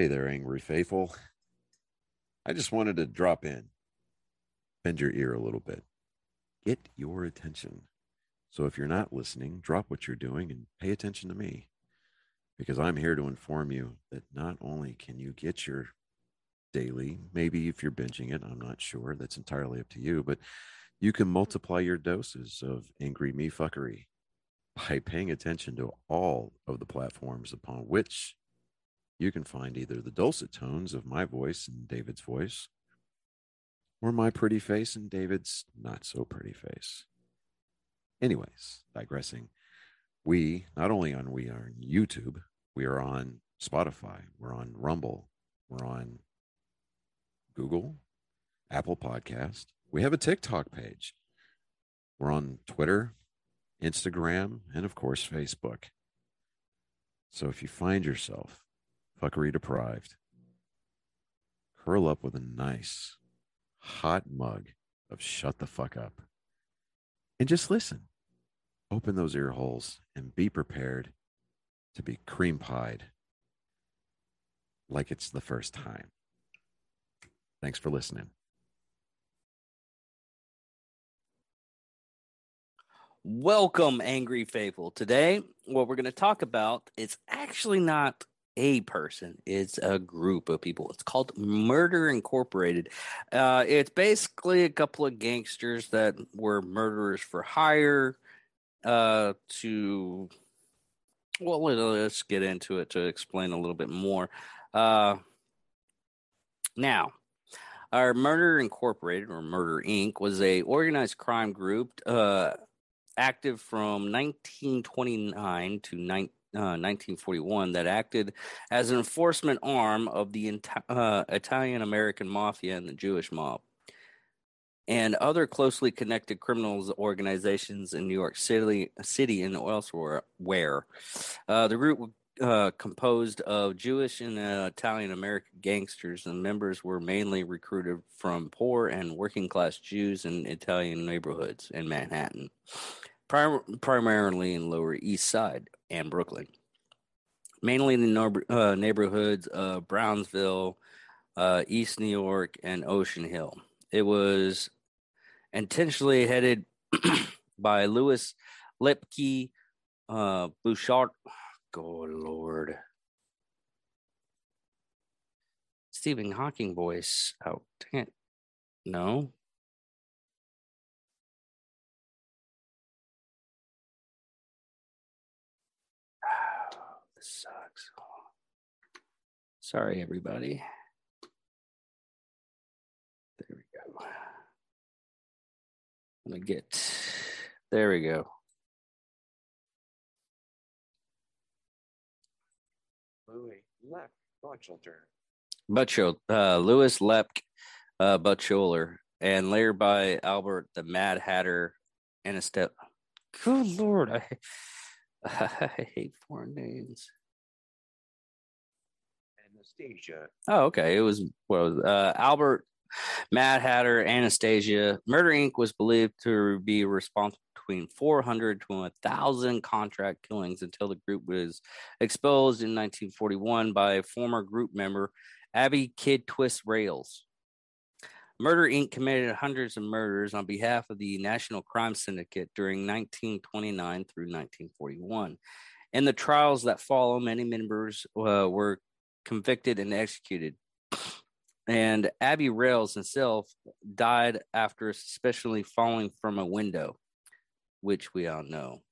Hey there, angry faithful. I just wanted to drop in, bend your ear a little bit, get your attention. So if you're not listening, drop what you're doing and pay attention to me because I'm here to inform you that not only can you get your daily, maybe if you're binging it, I'm not sure, that's entirely up to you, but you can multiply your doses of angry me fuckery by paying attention to all of the platforms upon which you can find either the dulcet tones of my voice and David's voice, or my pretty face and David's not so pretty face. Anyways, digressing, we not only on we are on YouTube, we are on Spotify, we're on Rumble, we're on Google, Apple Podcast. We have a TikTok page. We're on Twitter, Instagram, and of course, Facebook. So if you find yourself fuckery deprived, curl up with a nice hot mug of shut the fuck up and just listen. Open those ear holes and be prepared to be cream pied like it's the first time. Thanks for listening. Welcome, Angry Faithful. Today, what we're going to talk about is actually not a person, it's a group of people. It's called Murder Incorporated. Uh, it's basically a couple of gangsters that were murderers for hire uh, to, well, let's get into it to explain a little bit more. Uh, now, our Murder Incorporated or Murder Inc. was a organized crime group uh, active from 1929 to 19, uh, 1941 that acted as an enforcement arm of the uh, Italian American Mafia and the Jewish mob and other closely connected criminals organizations in New York City, City and elsewhere. Where uh, the group uh, composed of Jewish and uh, Italian American gangsters, and members were mainly recruited from poor and working class Jews in Italian neighborhoods in Manhattan prim- primarily in Lower East Side and Brooklyn, mainly in the uh, neighborhoods of Brownsville, uh, East New York, and Ocean Hill. It was intentionally headed by Louis Lepke uh, Bouchard. Good Lord. Stephen Hawking voice. Oh, no. This sucks. Sorry, everybody. There we go. Let me get. There we go. Louis Lepp Butchelter. Butchel, uh, Louis Lepke uh, Butcholer, and later by Albert the Mad Hatter and a step. Good Lord, I I hate foreign names. Anastasia. Oh, okay. It was was uh, Albert Mad Hatter Anastasia. Murder Inc. was believed to be responsible between 400 to 1,000 contract killings until the group was exposed in 1941 by former group member Abby Kid Twist Rails. Murder Inc. committed hundreds of murders on behalf of the National Crime Syndicate during 1929 through 1941. In the trials that follow, many members uh, were convicted and executed. And Abby Rails himself died after suspiciously falling from a window, which we all know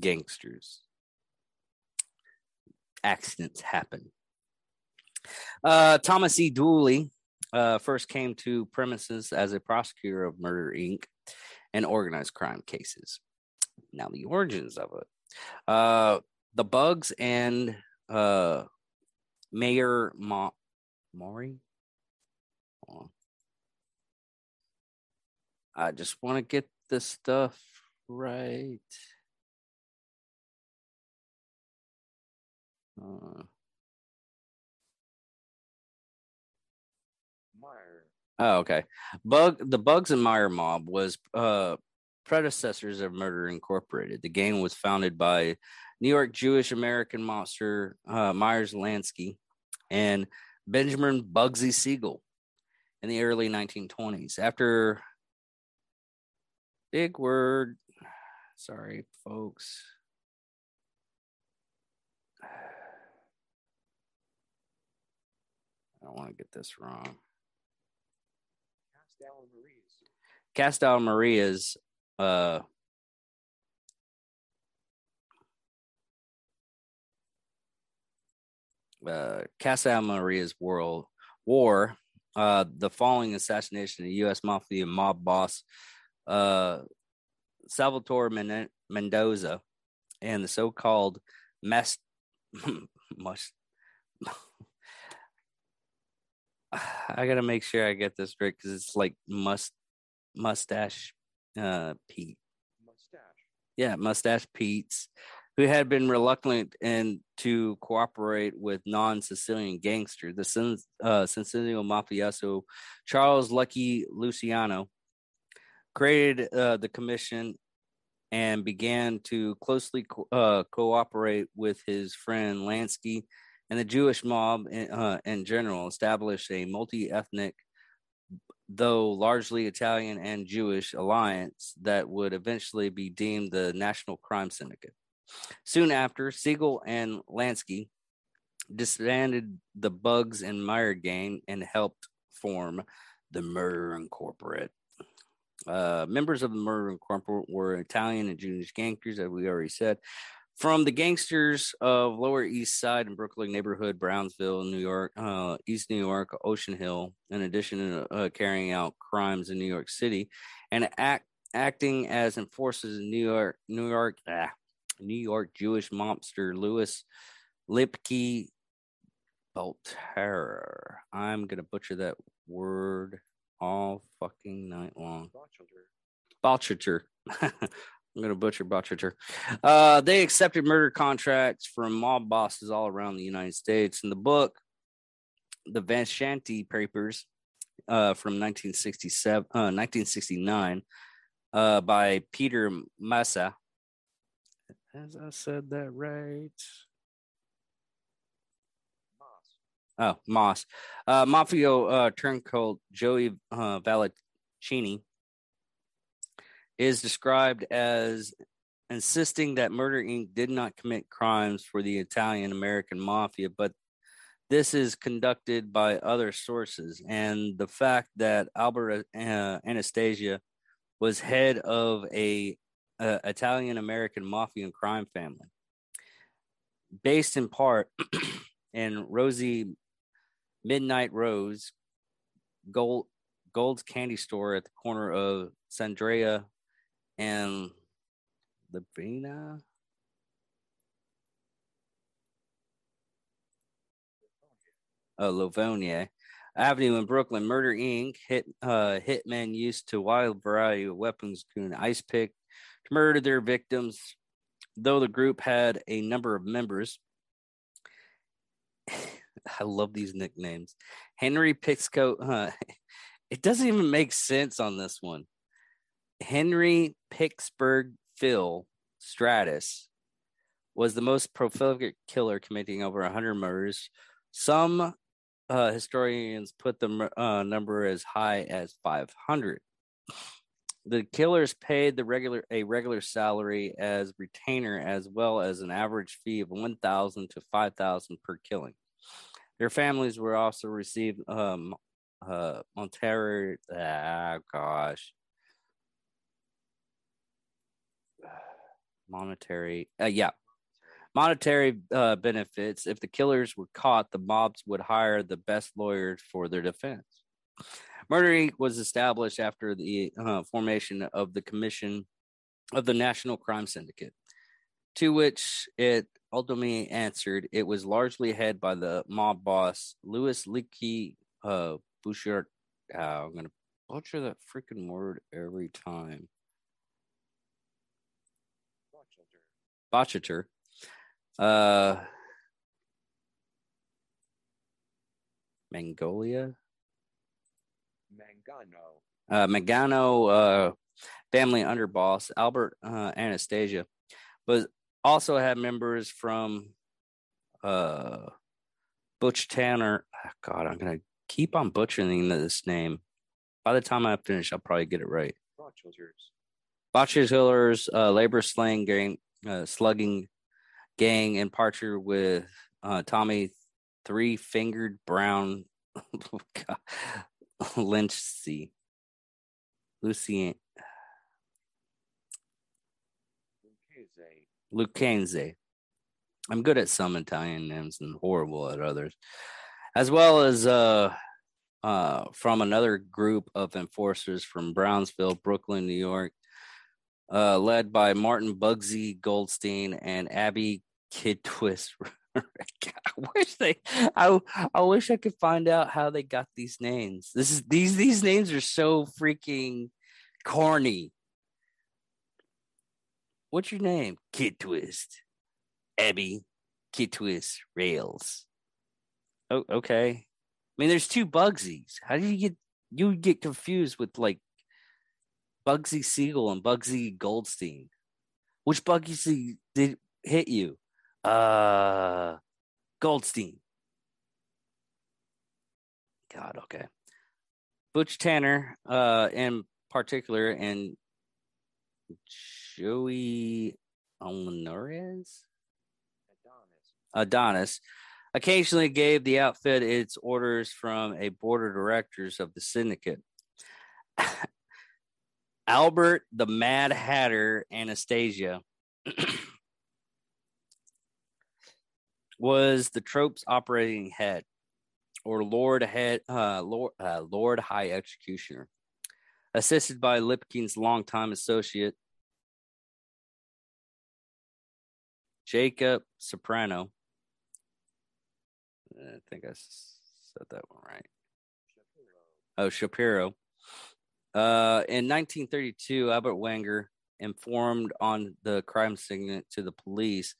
gangsters. Accidents happen. Uh, Thomas E. Dooley uh, first came to premises as a prosecutor of Murder Inc. and organized crime cases. Now, the origins of it. Uh, the Bugs and uh, Mayor Ma- Maury. I just want to get this stuff right. Uh, Meyer. Oh, okay. Bug the Bugs and Meyer mob was uh predecessors of Murder Incorporated. The gang was founded by New York Jewish American mobster uh, Myers Lansky and Benjamin Bugsy Siegel in the early 1920s. After big word, sorry, folks. I don't want to get this wrong. Castel Marie's. Castel Maria's uh uh Castel Maria's world war uh the following assassination of US mafia mob boss uh Salvatore Men- Mendoza and the so-called mess must I gotta make sure I get this right because it's like must mustache uh Pete. Mustache. Yeah, mustache Pete's, who had been reluctant and to cooperate with non-Sicilian gangster, the Sin- uh, Sicilian mafioso Charles Lucky Luciano, created uh, the commission and began to closely co- uh, cooperate with his friend Lansky and the Jewish mob in, uh, in general, established a multi-ethnic, though largely Italian and Jewish alliance that would eventually be deemed the National Crime Syndicate. Soon after, Siegel and Lansky disbanded the Bugs and Meyer gang and helped form the Murder Incorporate. Uh, members of the Murder Incorporate were Italian and Jewish gangsters, as we already said, from the gangsters of Lower East Side and Brooklyn neighborhood, Brownsville, New York, uh, East New York, Ocean Hill, in addition to uh, carrying out crimes in New York City and act, acting as enforcers in New York, New York, ah, New York Jewish mobster Louis Lipke Belterra. I'm gonna butcher that word all fucking night long. Botchelder. Botcher. I'm gonna butcher Botcher. Uh, they accepted murder contracts from mob bosses all around the United States. In the book, the Van Shanty Papers, uh, from 1967, uh, 1969, uh, by Peter Massa. As I said that right. Oh, Moss. Uh, Mafio uh, turncoat Joey uh, is described as insisting that Murder Inc. did not commit crimes for the Italian American mafia, but this is conducted by other sources. And the fact that Albert uh, Anastasia was head of a, uh Italian American mafia and crime family, based in part in Rosie Midnight Rose Gold Gold's candy store at the corner of Sandrea and Lavina. Uh, Livonia Avenue in Brooklyn. Murder Inc. Hit uh, hitmen used to wild variety of weapons, including ice pick, to murder their victims. Though the group had a number of members, I love these nicknames. Henry Pixco. Uh, it doesn't even make sense on this one. Henry Pittsburgh Phil Stratus was the most prolific killer, committing over 100 murders. Some uh, historians put the uh, number as high as 500. The killers paid the regular a regular salary as retainer, as well as an average fee of 1,000 to 5,000 per killing. Their families were also received um, uh, Montero. Ah, gosh. monetary uh, yeah monetary uh, benefits if the killers were caught the mobs would hire the best lawyers for their defense murder inc was established after the uh, formation of the commission of the national crime syndicate to which it ultimately answered it was largely head by the mob boss louis leakey uh bouchard uh, i'm gonna butcher that freaking word every time. Botchater. Uh, Mongolia. Mangano. Uh, Magano uh, family underboss Albert uh, Anastasia, but also had members from uh, Butch Tanner. Oh, God, I'm gonna keep on butchering this name. By the time I finish, I'll probably get it right. Rochilders. Botchers uh, labor slang gang, uh, slugging gang, and Parcher with uh, Tommy Three Fingered Brown Lynchsey. Lucien. Lucanze. I'm good at some Italian names and horrible at others, as well as uh, uh, from another group of enforcers from Brownsville, Brooklyn, New York, uh, led by Martin Bugsy Goldstein and Abby Kid Twist. I wish they, I, I wish I could find out how they got these names. This is these these names are so freaking corny. What's your name? Kid Twist. Abby, Kid Twist, Rails. Oh, okay. I mean, there's two Bugsies. How do you get you get confused with like Bugsy Siegel and Bugsy Goldstein? Which Bugsy did hit you? Uh, Goldstein. God, okay. Butch Tanner, uh, in particular, and Joey Almenarez. Adonis. Adonis occasionally gave the outfit its orders from a board of directors of the syndicate. Albert the Mad Hatter Anastasia was the trope's operating head or Lord Head uh, Lord uh, Lord High Executioner, assisted by Lipkin's longtime associate Jacob Soprano. I think I said that one right. Oh, Shapiro. Uh, in 1932, Albert Wenger informed on the crime scene to the police.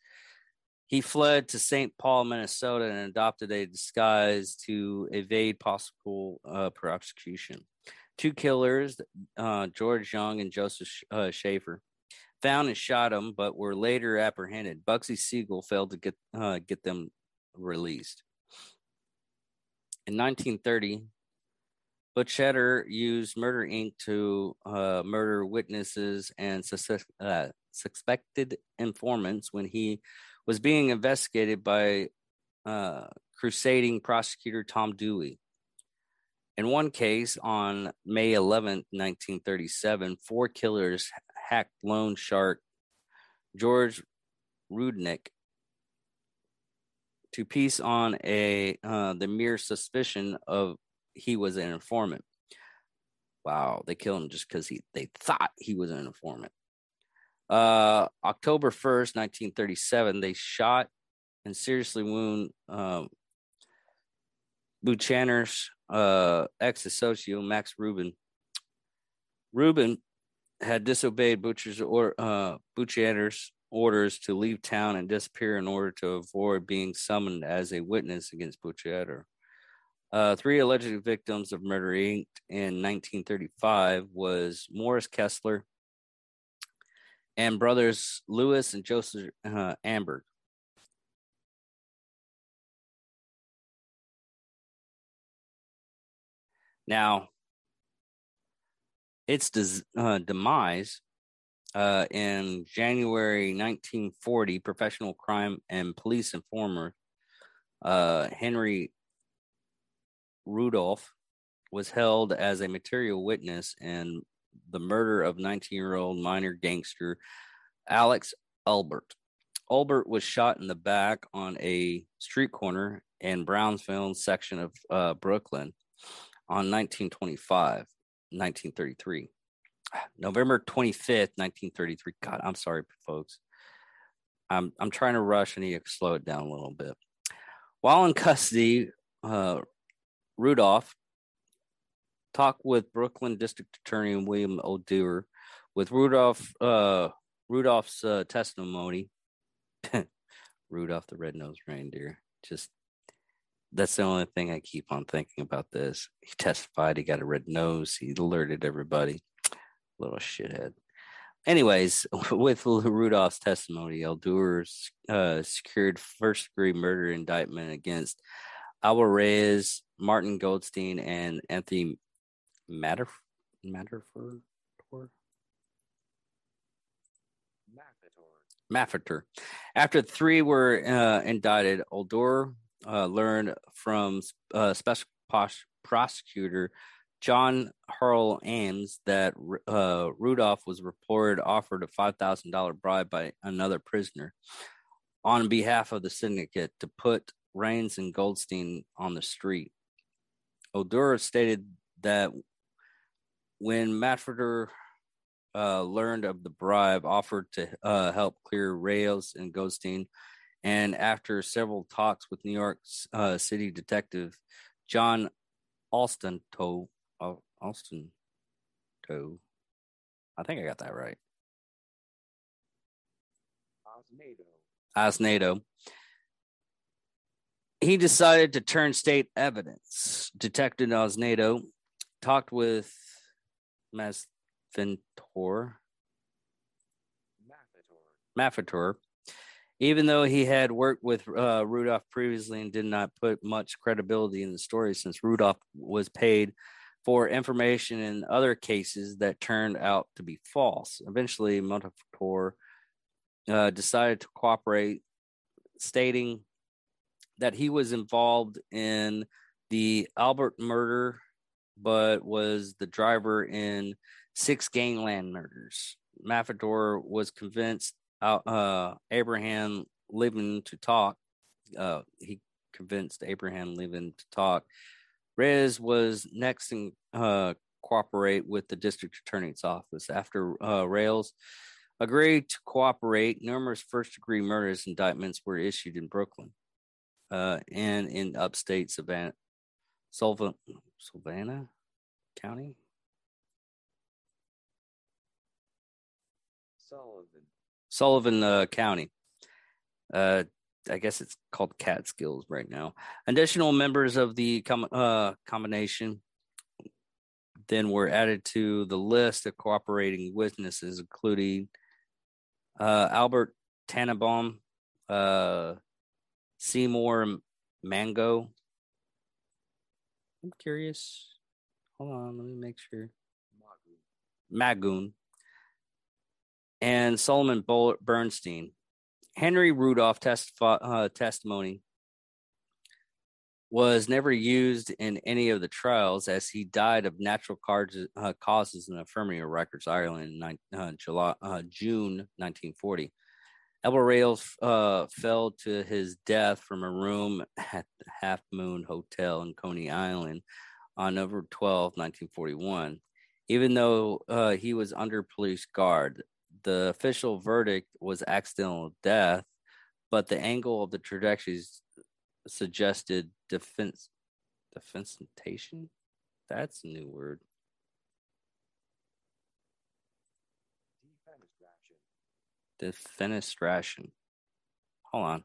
He fled to St. Paul, Minnesota, and adopted a disguise to evade possible uh, prosecution. Two killers, uh, George Young and Joseph uh, Schaefer, found and shot him, but were later apprehended. Bugsy Siegel failed to get uh, get them released. In 1930, Butchetter used Murder Inc. to uh, murder witnesses and sus- uh, suspected informants when he was being investigated by uh, crusading prosecutor Tom Dewey. In one case, on May 11, 1937, four killers hacked loan shark George Rudnick to piece on a uh, the mere suspicion of he was an informant. Wow, they killed him just because he they thought he was an informant. Uh, October first, nineteen thirty-seven, they shot and seriously wound um, Buchanan's uh, ex-associate Max Rubin. Rubin had disobeyed Butcher's or uh, Buchanan's orders to leave town and disappear in order to avoid being summoned as a witness against Buchaner. Uh, three alleged victims of Murder Inc. in 1935 was Morris Kessler and brothers Lewis and Joseph uh, Amberg. Now, its des- uh, demise uh, in January 1940, professional crime and police informer uh, Henry Rudolph was held as a material witness in the murder of 19 year old minor gangster Alex Albert. Albert was shot in the back on a street corner in Brownsville section of uh, Brooklyn on 1925, 1933. November 25th, 1933. God, I'm sorry, folks. I'm I'm trying to rush. I need to slow it down a little bit. While in custody, uh, Rudolph talked with Brooklyn District Attorney William O'Doer. With Rudolph, uh, Rudolph's uh, testimony, Rudolph the red-nosed reindeer. Just that's the only thing I keep on thinking about. This he testified. He got a red nose. He alerted everybody. Little shithead. Anyways, with Rudolph's testimony, O'Doer uh, secured first-degree murder indictment against Alba Reyes, Martin Goldstein, and Anthony Matter Matterford. Mafeter. After three were uh, indicted, Oldor uh, learned from uh, special prosecutor John Harl Ames that uh, Rudolph was reported offered a $5,000 bribe by another prisoner on behalf of the syndicate to put Rains and Goldstein on the street. Odura stated that when Matford uh, learned of the bribe offered to uh, help clear Rails and Goldstein, and after several talks with New York uh, City Detective John Alston Toe, Alston Toe, I think I got that right. Osnato. Osnato. He decided to turn state evidence. Detective Osnato talked with Masventor. Even though he had worked with uh, Rudolph previously and did not put much credibility in the story, since Rudolph was paid for information in other cases that turned out to be false. Eventually, Montefiore uh, decided to cooperate, stating that he was involved in the Albert murder, but was the driver in six gangland murders. Mafador was convinced uh, uh, Abraham Living to talk. Uh, he convinced Abraham Living to talk. Reyes was next in uh, cooperate with the district attorney's office after uh, Rails agreed to cooperate. Numerous first degree murders indictments were issued in Brooklyn uh, and in upstate Savannah, Sullivan, Savannah County. Sullivan. Sullivan uh, County. Uh, I guess it's called Catskills right now. Additional members of the com- uh, combination then were added to the list of cooperating witnesses, including uh, Albert Tannenbaum, uh, Seymour Mango. I'm curious. Hold on, let me make sure. Magoon. And Solomon Bernstein. Henry Rudolph uh, testimony was never used in any of the trials as he died of natural causes, uh, causes in the infirmary of Rikers in uh, July, uh, June 1940. Elbow Rails uh, fell to his death from a room at the Half Moon Hotel in Coney Island on November 12, 1941. Even though uh, he was under police guard, the official verdict was accidental death, but the angle of the trajectories suggested defense defensitation. That's a new word. Defenestration. Hold on.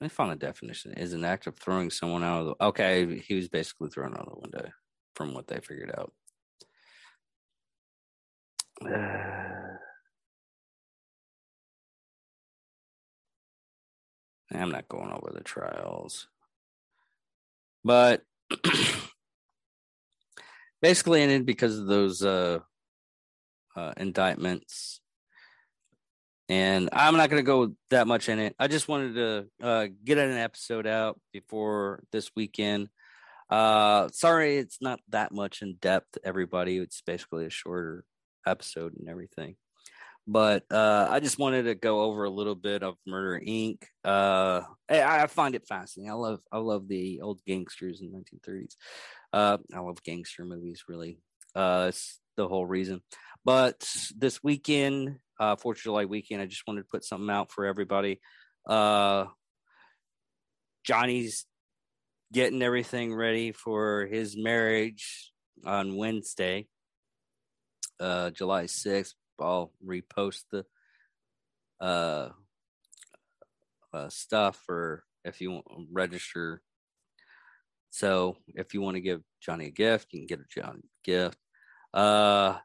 Let me find the definition. Is an act of throwing someone out of the okay, he was basically thrown out of the window from what they figured out. I'm not going over the trials but basically ended because of those uh, uh, indictments. And I'm not going to go that much in it. I just wanted to uh, get an episode out before this weekend. Uh, sorry, it's not that much in depth, everybody. It's basically a shorter episode and everything but uh, I just wanted to go over a little bit of Murder Inc. Uh, I, I, find it fascinating. I love I love the old gangsters in the 1930s. Uh, I love gangster movies. Really, uh, it's the whole reason. But this weekend, uh, Fourth of July weekend, I just wanted to put something out for everybody. Uh, Johnny's getting everything ready for his marriage on Wednesday, uh, July 6th I'll repost the uh, uh, stuff or if you want register. So if you want to give Johnny a gift, you can get a Johnny gift. Uh,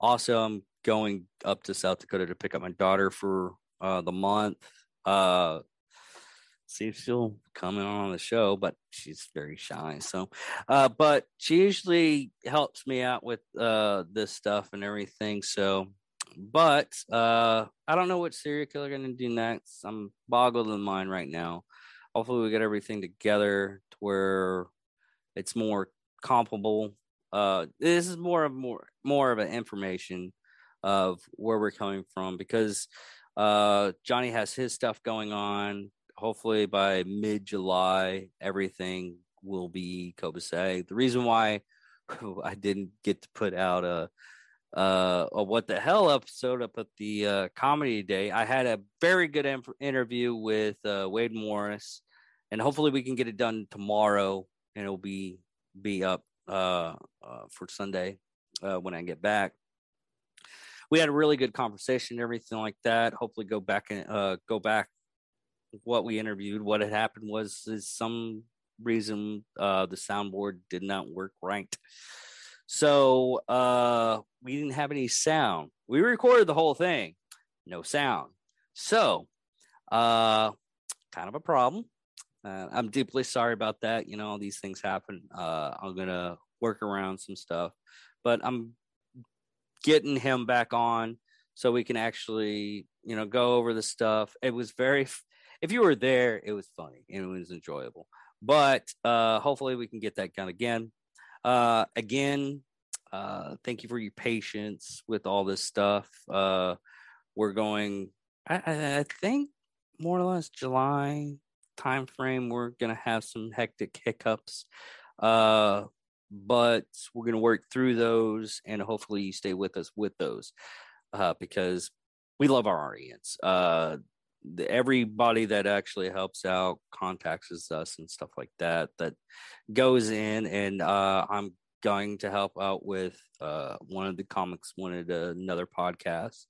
also, I'm going up to South Dakota to pick up my daughter for uh, the month. Uh, see if she'll come in on the show, but she's very shy. So, uh, but she usually helps me out with uh, this stuff and everything. So, but uh, I don't know what serial killer going to do next. I'm boggled in mind right now. Hopefully, we get everything together to where it's more comparable. Uh, this is more of more more of an information of where we're coming from because uh, Johnny has his stuff going on. Hopefully by mid July, everything will be copacetic. The reason why I didn't get to put out a uh, a what the hell episode up at the uh, comedy day, I had a very good em- interview with uh, Wade Morris, and hopefully we can get it done tomorrow, and it'll be be up uh, uh, for Sunday uh, when I get back we had a really good conversation everything like that. Hopefully, go back and uh, go back what we interviewed. What had happened was is some reason the soundboard did not work right. So we didn't have any sound. We recorded the whole thing, no sound. So, kind of a problem. Uh, I'm deeply sorry about that. You know, all these things happen. Uh, I'm gonna work around some stuff, but I'm getting him back on so we can actually, you know, go over the stuff. It was very, if you were there, it was funny and it was enjoyable. But uh, hopefully we can get that done again. Uh, again, uh, thank you for your patience with all this stuff. Uh, we're going, I, I think, more or less July time frame. We're gonna have some hectic hiccups. Uh, but we're to work through those and hopefully you stay with us with those uh, because we love our audience. Uh, everybody that actually helps out contacts us and stuff like that that goes in and uh, i'm going to help out with uh, one of the comics wanted another podcast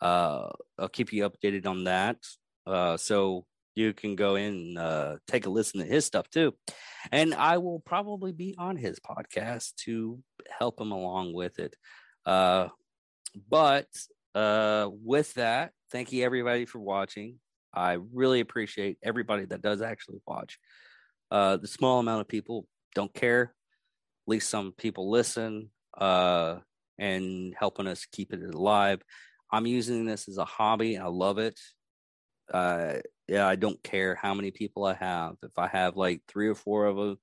uh, i'll keep you updated on that uh, so you can go in and uh, take a listen to his stuff too. And I will probably be on his podcast to help him along with it. Uh, but uh, with that, thank you everybody for watching. I really appreciate everybody that does actually watch. Uh, the small amount of people don't care. At least some people listen uh, and helping us keep it alive. I'm using this as a hobby. I love it. Uh, yeah, I don't care how many people I have. If I have like three or four of them,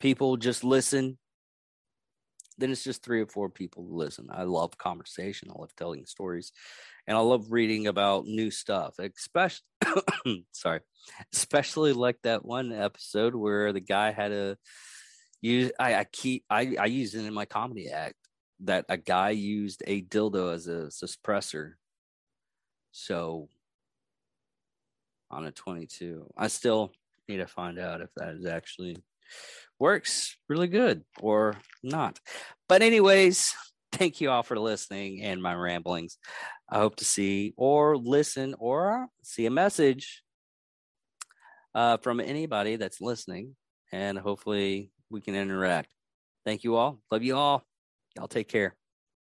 people just listen, then it's just three or four people to listen. I love conversation. I love telling stories, and I love reading about new stuff. Especially, sorry, especially like that one episode where the guy had a use. I, I keep I I use it in my comedy act that a guy used a dildo as a suppressor. So on a 22. I still need to find out if that is actually works really good or not. But anyways, thank you all for listening and my ramblings. I hope to see or listen or see a message uh, from anybody that's listening, and hopefully we can interact. Thank you all. Love you all. Y'all take care.